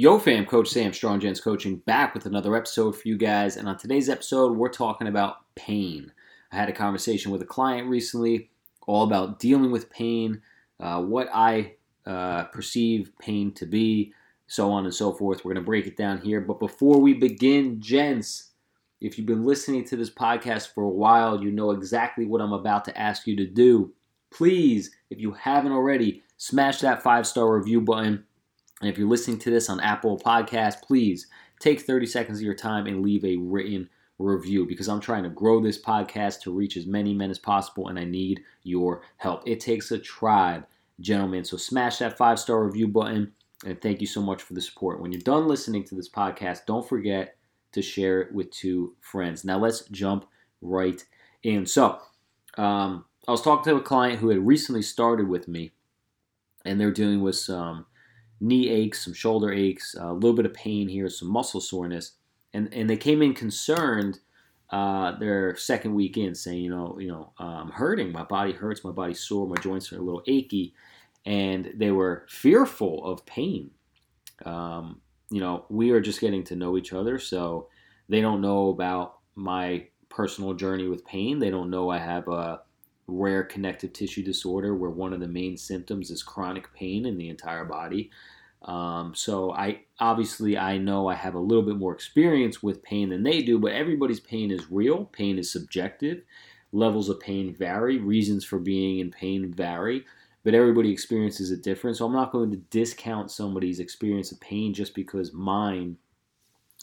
Yo, fam, Coach Sam, Strong Gents Coaching, back with another episode for you guys. And on today's episode, we're talking about pain. I had a conversation with a client recently all about dealing with pain, uh, what I uh, perceive pain to be, so on and so forth. We're going to break it down here. But before we begin, gents, if you've been listening to this podcast for a while, you know exactly what I'm about to ask you to do. Please, if you haven't already, smash that five star review button. And if you're listening to this on Apple Podcast, please take 30 seconds of your time and leave a written review because I'm trying to grow this podcast to reach as many men as possible and I need your help. It takes a tribe, gentlemen. So smash that five star review button and thank you so much for the support. When you're done listening to this podcast, don't forget to share it with two friends. Now let's jump right in. So, um, I was talking to a client who had recently started with me, and they're dealing with some knee aches, some shoulder aches, a little bit of pain here, some muscle soreness, and and they came in concerned. Uh, their second week in, saying, you know, you know, I'm hurting. My body hurts. My body's sore. My joints are a little achy, and they were fearful of pain. Um, you know, we are just getting to know each other, so they don't know about my personal journey with pain. They don't know I have a rare connective tissue disorder where one of the main symptoms is chronic pain in the entire body. Um, so I obviously I know I have a little bit more experience with pain than they do, but everybody's pain is real. Pain is subjective. Levels of pain vary. Reasons for being in pain vary, but everybody experiences it different. So I'm not going to discount somebody's experience of pain just because mine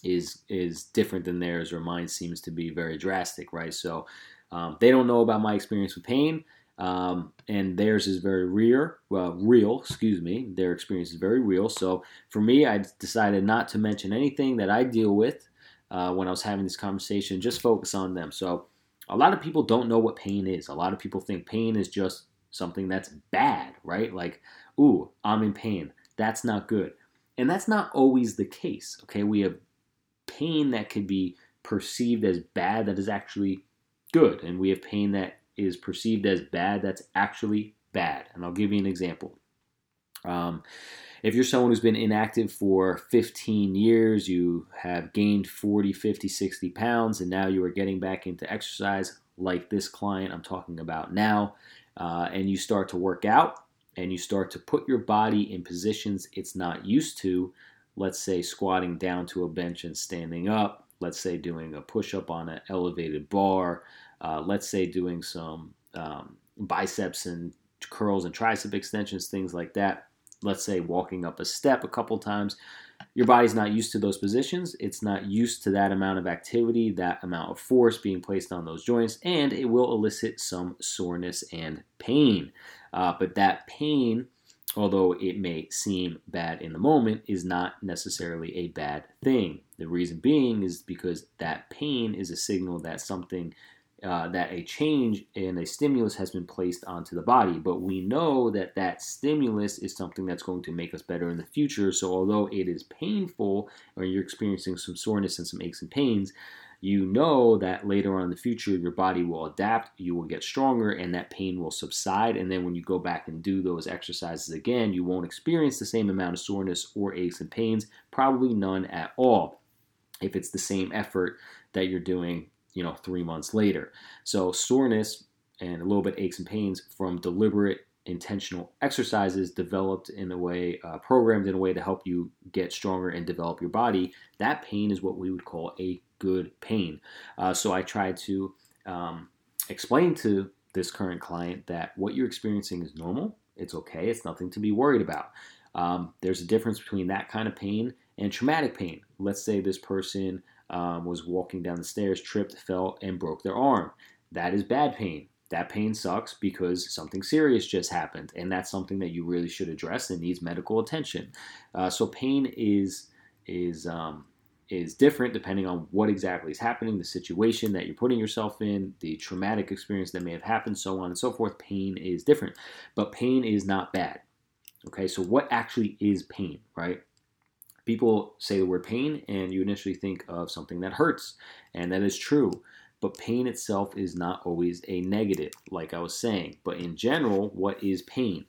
is is different than theirs or mine seems to be very drastic, right? So um, they don't know about my experience with pain. Um, and theirs is very real. Well, real, excuse me. Their experience is very real. So for me, I decided not to mention anything that I deal with uh, when I was having this conversation. Just focus on them. So a lot of people don't know what pain is. A lot of people think pain is just something that's bad, right? Like, ooh, I'm in pain. That's not good. And that's not always the case. Okay, we have pain that could be perceived as bad that is actually good, and we have pain that is perceived as bad that's actually bad. And I'll give you an example. Um, if you're someone who's been inactive for 15 years, you have gained 40, 50, 60 pounds, and now you are getting back into exercise, like this client I'm talking about now, uh, and you start to work out and you start to put your body in positions it's not used to, let's say squatting down to a bench and standing up, let's say doing a push up on an elevated bar, uh, let's say doing some um, biceps and curls and tricep extensions, things like that. Let's say walking up a step a couple times. Your body's not used to those positions. It's not used to that amount of activity, that amount of force being placed on those joints, and it will elicit some soreness and pain. Uh, but that pain, although it may seem bad in the moment, is not necessarily a bad thing. The reason being is because that pain is a signal that something uh, that a change in a stimulus has been placed onto the body. But we know that that stimulus is something that's going to make us better in the future. So, although it is painful or you're experiencing some soreness and some aches and pains, you know that later on in the future your body will adapt, you will get stronger, and that pain will subside. And then when you go back and do those exercises again, you won't experience the same amount of soreness or aches and pains, probably none at all. If it's the same effort that you're doing you know, three months later. So soreness and a little bit aches and pains from deliberate intentional exercises developed in a way, uh, programmed in a way to help you get stronger and develop your body, that pain is what we would call a good pain. Uh, so I tried to um, explain to this current client that what you're experiencing is normal. It's okay. It's nothing to be worried about. Um, there's a difference between that kind of pain and traumatic pain. Let's say this person um, was walking down the stairs, tripped, fell, and broke their arm. That is bad pain. That pain sucks because something serious just happened, and that's something that you really should address and needs medical attention. Uh, so pain is is um, is different depending on what exactly is happening, the situation that you're putting yourself in, the traumatic experience that may have happened, so on and so forth. Pain is different, but pain is not bad. Okay, so what actually is pain, right? people say the word pain and you initially think of something that hurts, and that is true. But pain itself is not always a negative, like I was saying. But in general, what is pain?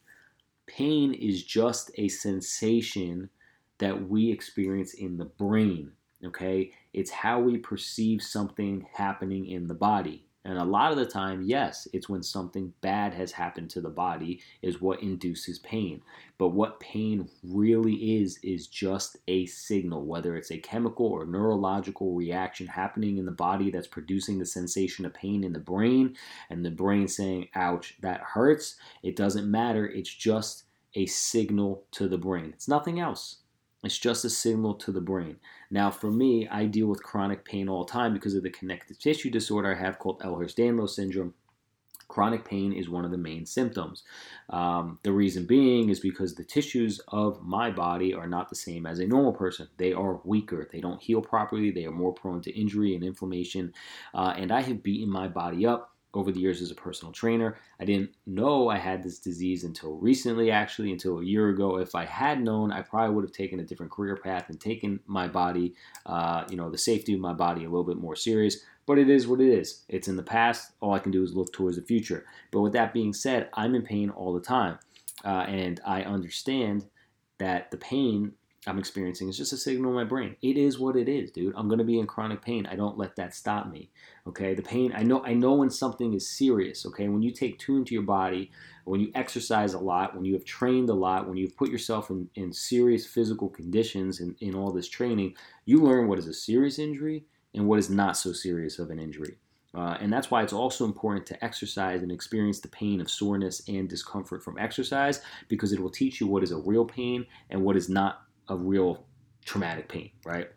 Pain is just a sensation that we experience in the brain. Okay, it's how we perceive something happening in the body. And a lot of the time, yes, it's when something bad has happened to the body is what induces pain. But what pain really is, is just a signal, whether it's a chemical or neurological reaction happening in the body that's producing the sensation of pain in the brain, and the brain saying, ouch, that hurts. It doesn't matter. It's just a signal to the brain. It's nothing else. It's just a signal to the brain. Now, for me, I deal with chronic pain all the time because of the connective tissue disorder I have called Ehlers-Danlos syndrome. Chronic pain is one of the main symptoms. Um, the reason being is because the tissues of my body are not the same as a normal person. They are weaker. They don't heal properly. They are more prone to injury and inflammation. Uh, and I have beaten my body up over the years as a personal trainer. I didn't know I had this disease until recently, actually, until a year ago. If I had known, I probably would have taken a different career path and taken my body, uh, you know, the safety of my body a little bit more serious. But it is what it is. It's in the past. All I can do is look towards the future. But with that being said, I'm in pain all the time. Uh, and I understand that the pain I'm experiencing is just a signal in my brain. It is what it is, dude. I'm gonna be in chronic pain. I don't let that stop me. Okay, the pain. I know. I know when something is serious. Okay, when you take tune to your body, when you exercise a lot, when you have trained a lot, when you've put yourself in, in serious physical conditions in, in all this training, you learn what is a serious injury and what is not so serious of an injury. Uh, and that's why it's also important to exercise and experience the pain of soreness and discomfort from exercise because it will teach you what is a real pain and what is not of real traumatic pain, right?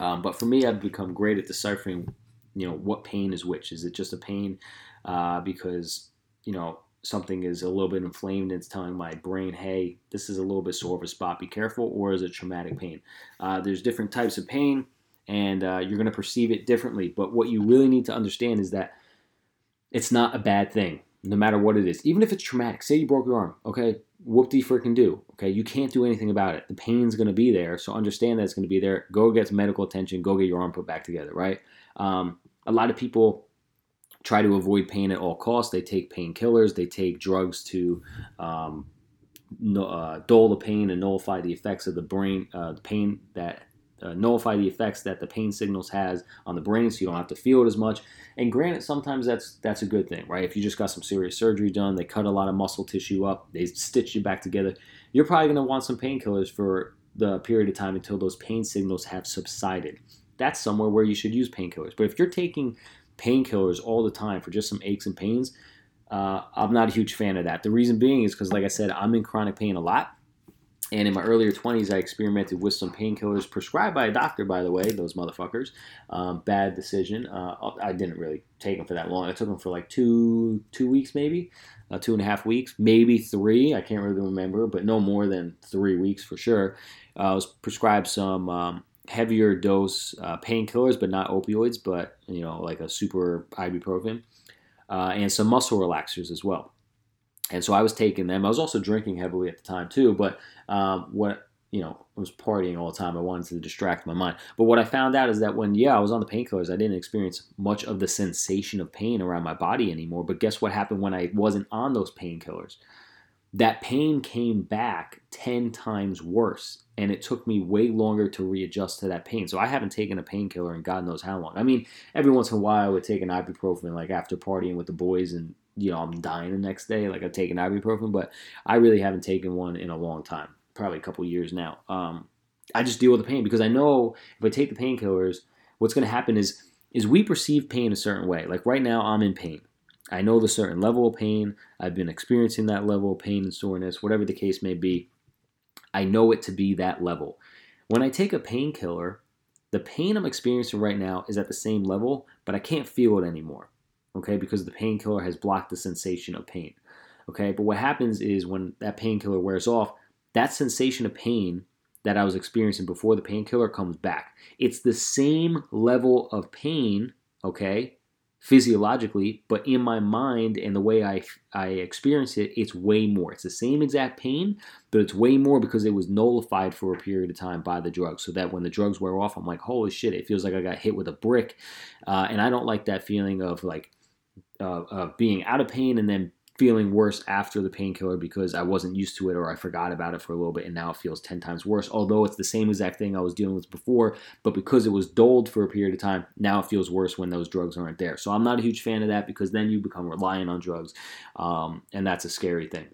Um, but for me, I've become great at deciphering, you know, what pain is which. Is it just a pain uh, because you know something is a little bit inflamed and it's telling my brain, hey, this is a little bit sore of a spot, be careful, or is it traumatic pain? Uh, there's different types of pain, and uh, you're going to perceive it differently. But what you really need to understand is that it's not a bad thing, no matter what it is. Even if it's traumatic, say you broke your arm, okay, whoop de freaking do. Okay, you can't do anything about it. The pain's to be there, so understand that it's to be there. Go get medical attention. Go get your arm put back together. Right. Um, a lot of people try to avoid pain at all costs. They take painkillers. They take drugs to um, uh, dull the pain and nullify the effects of the brain, uh, the pain that uh, nullify the effects that the pain signals has on the brain, so you don't have to feel it as much. And granted, sometimes that's that's a good thing, right? If you just got some serious surgery done, they cut a lot of muscle tissue up, they stitch you back together, you're probably going to want some painkillers for the period of time until those pain signals have subsided. That's somewhere where you should use painkillers. But if you're taking painkillers all the time for just some aches and pains, uh, I'm not a huge fan of that. The reason being is because, like I said, I'm in chronic pain a lot. And in my earlier 20s, I experimented with some painkillers prescribed by a doctor, by the way, those motherfuckers. Um, bad decision. Uh, I didn't really take them for that long. I took them for like two two weeks, maybe, uh, two and a half weeks, maybe three. I can't really remember, but no more than three weeks for sure. Uh, I was prescribed some um, heavier dose uh, painkillers, but not opioids, but you know, like a super ibuprofen, uh, and some muscle relaxers as well and so I was taking them. I was also drinking heavily at the time too, but um, what you know, I was partying all the time. I wanted to distract my mind. But what I found out is that when yeah, I was on the painkillers, I didn't experience much of the sensation of pain around my body anymore. But guess what happened when I wasn't on those painkillers? That pain came back 10 times worse and it took me way longer to readjust to that pain. So I haven't taken a painkiller in God knows how long. I mean, every once in a while I would take an ibuprofen like after partying with the boys and you know, I'm dying the next day. Like I've taken ibuprofen, but I really haven't taken one in a long time, probably a couple years now. Um, I just deal with the pain because I know if I take the painkillers, what's going to happen is is we perceive pain a certain way. Like right now, I'm in pain. I know the certain level of pain. I've been experiencing that level of pain and soreness, whatever the case may be. I know it to be that level. When I take a painkiller, the pain I'm experiencing right now is at the same level, but I can't feel it anymore okay, because the painkiller has blocked the sensation of pain. Okay, but what happens is when that painkiller wears off, that sensation of pain that I was experiencing before the painkiller comes back. It's the same level of pain, okay, physiologically, but in my mind and the way I, I experience it, it's way more. It's the same exact pain, but it's way more because it was nullified for a period of time by the drugs. So that when the drugs wear off, I'm like, holy shit, it feels like I got hit with a brick. Uh, and I don't like that feeling of like, uh, of being out of pain and then feeling worse after the painkiller because I wasn't used to it or I forgot about it for a little bit and now it feels 10 times worse. Although it's the same exact thing I was dealing with before, but because it was doled for a period of time, now it feels worse when those drugs aren't there. So I'm not a huge fan of that because then you become reliant on drugs, um, and that's a scary thing.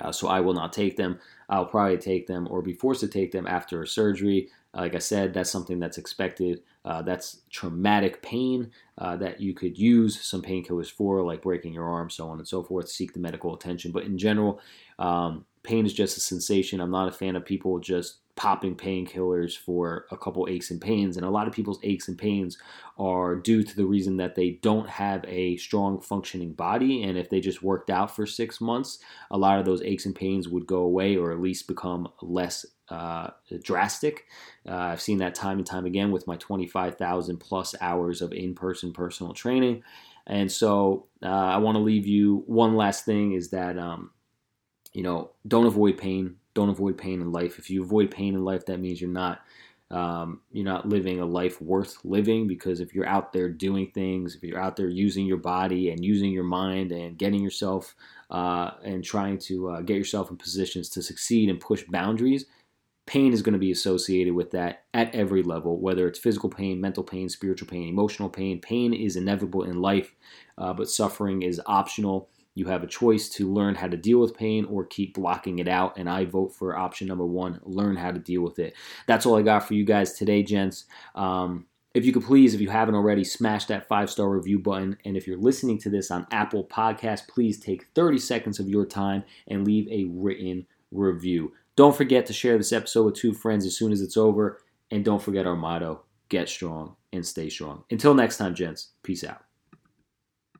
Uh, so I will not take them. I'll probably take them or be forced to take them after surgery. Like I said, that's something that's expected. Uh, that's traumatic pain uh, that you could use some painkillers for, like breaking your arm, so on and so forth. Seek the medical attention. But in general, um, pain is just a sensation. I'm not a fan of people just popping painkillers for a couple aches and pains. And a lot of people's aches and pains are due to the reason that they don't have a strong functioning body. And if they just worked out for six months, a lot of those aches and pains would go away or at least become less uh, drastic. Uh, I've seen that time and time again with my 25,000 plus hours of in person personal training. And so uh, I want to leave you one last thing is that, um, you know, don't avoid pain don't avoid pain in life. If you avoid pain in life, that means you're not um, you're not living a life worth living because if you're out there doing things, if you're out there using your body and using your mind and getting yourself uh, and trying to uh, get yourself in positions to succeed and push boundaries, pain is going to be associated with that at every level, whether it's physical pain, mental pain, spiritual pain, emotional pain. Pain is inevitable in life, uh, but suffering is optional. You have a choice to learn how to deal with pain or keep blocking it out. And I vote for option number one learn how to deal with it. That's all I got for you guys today, gents. Um, if you could please, if you haven't already, smash that five star review button. And if you're listening to this on Apple Podcast, please take 30 seconds of your time and leave a written review. Don't forget to share this episode with two friends as soon as it's over. And don't forget our motto get strong and stay strong. Until next time, gents, peace out.